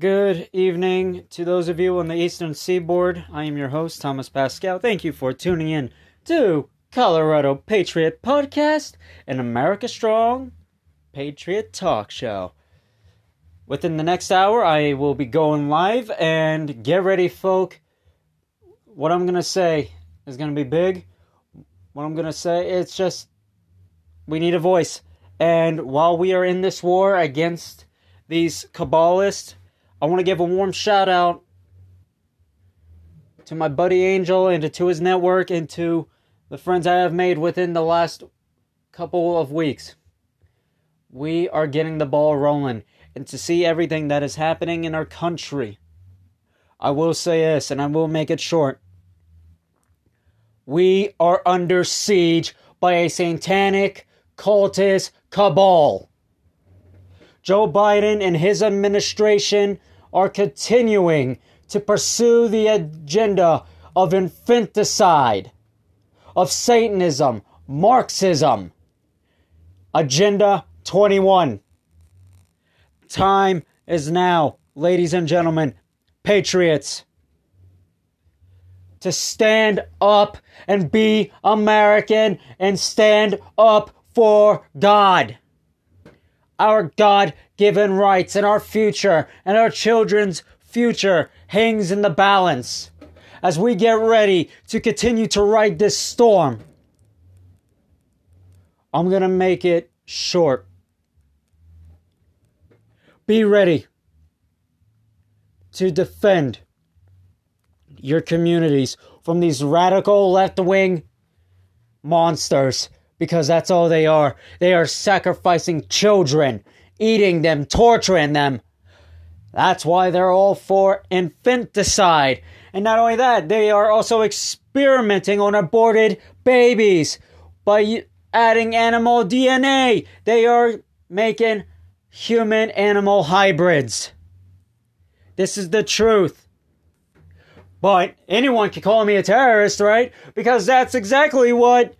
Good evening to those of you on the Eastern Seaboard. I am your host, Thomas Pascal. Thank you for tuning in to Colorado Patriot Podcast and America Strong Patriot Talk Show. Within the next hour, I will be going live and get ready, folk. What I'm going to say is going to be big. What I'm going to say, it's just we need a voice. And while we are in this war against these Kabbalists, I want to give a warm shout out to my buddy Angel and to his network and to the friends I have made within the last couple of weeks. We are getting the ball rolling and to see everything that is happening in our country. I will say this and I will make it short. We are under siege by a satanic cultist cabal. Joe Biden and his administration are continuing to pursue the agenda of infanticide, of Satanism, Marxism. Agenda 21. Time is now, ladies and gentlemen, patriots, to stand up and be American and stand up for God. Our God given rights and our future and our children's future hangs in the balance as we get ready to continue to ride this storm. I'm going to make it short. Be ready to defend your communities from these radical left wing monsters because that's all they are. They are sacrificing children, eating them, torturing them. That's why they're all for infanticide. And not only that, they are also experimenting on aborted babies by adding animal DNA. They are making human animal hybrids. This is the truth. But anyone can call me a terrorist, right? Because that's exactly what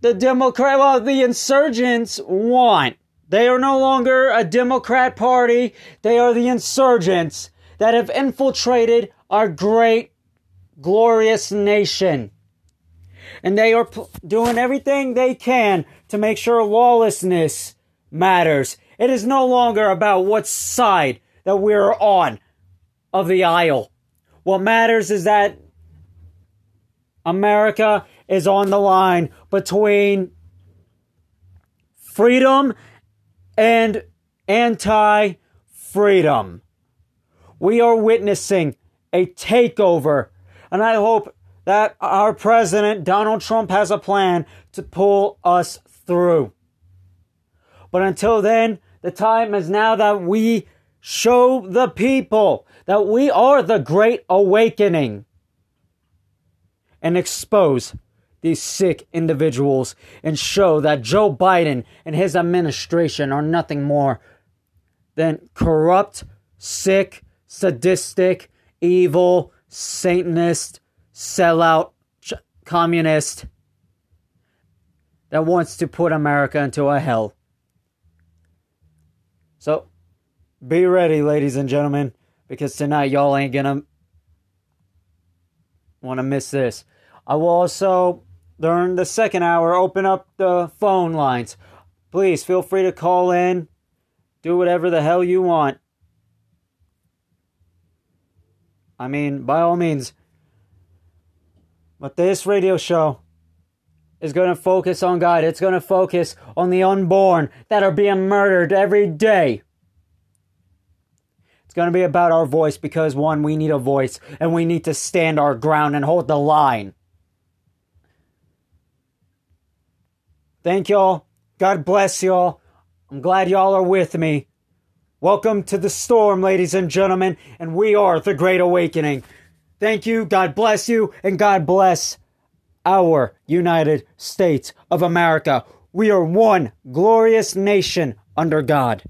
the Democrat, well, the insurgents want. They are no longer a Democrat party. They are the insurgents that have infiltrated our great, glorious nation. And they are p- doing everything they can to make sure lawlessness matters. It is no longer about what side that we're on of the aisle. What matters is that America is on the line between freedom and anti freedom. We are witnessing a takeover, and I hope that our president, Donald Trump, has a plan to pull us through. But until then, the time is now that we show the people that we are the great awakening and expose these sick individuals and show that Joe Biden and his administration are nothing more than corrupt, sick, sadistic, evil, Satanist, sellout, ch- communist that wants to put America into a hell. So be ready, ladies and gentlemen, because tonight y'all ain't gonna want to miss this. I will also, during the second hour, open up the phone lines. Please feel free to call in, do whatever the hell you want. I mean, by all means. But this radio show is going to focus on God. It's going to focus on the unborn that are being murdered every day. It's going to be about our voice because, one, we need a voice and we need to stand our ground and hold the line. Thank y'all. God bless y'all. I'm glad y'all are with me. Welcome to the storm, ladies and gentlemen, and we are the Great Awakening. Thank you, God bless you, and God bless our United States of America. We are one glorious nation under God.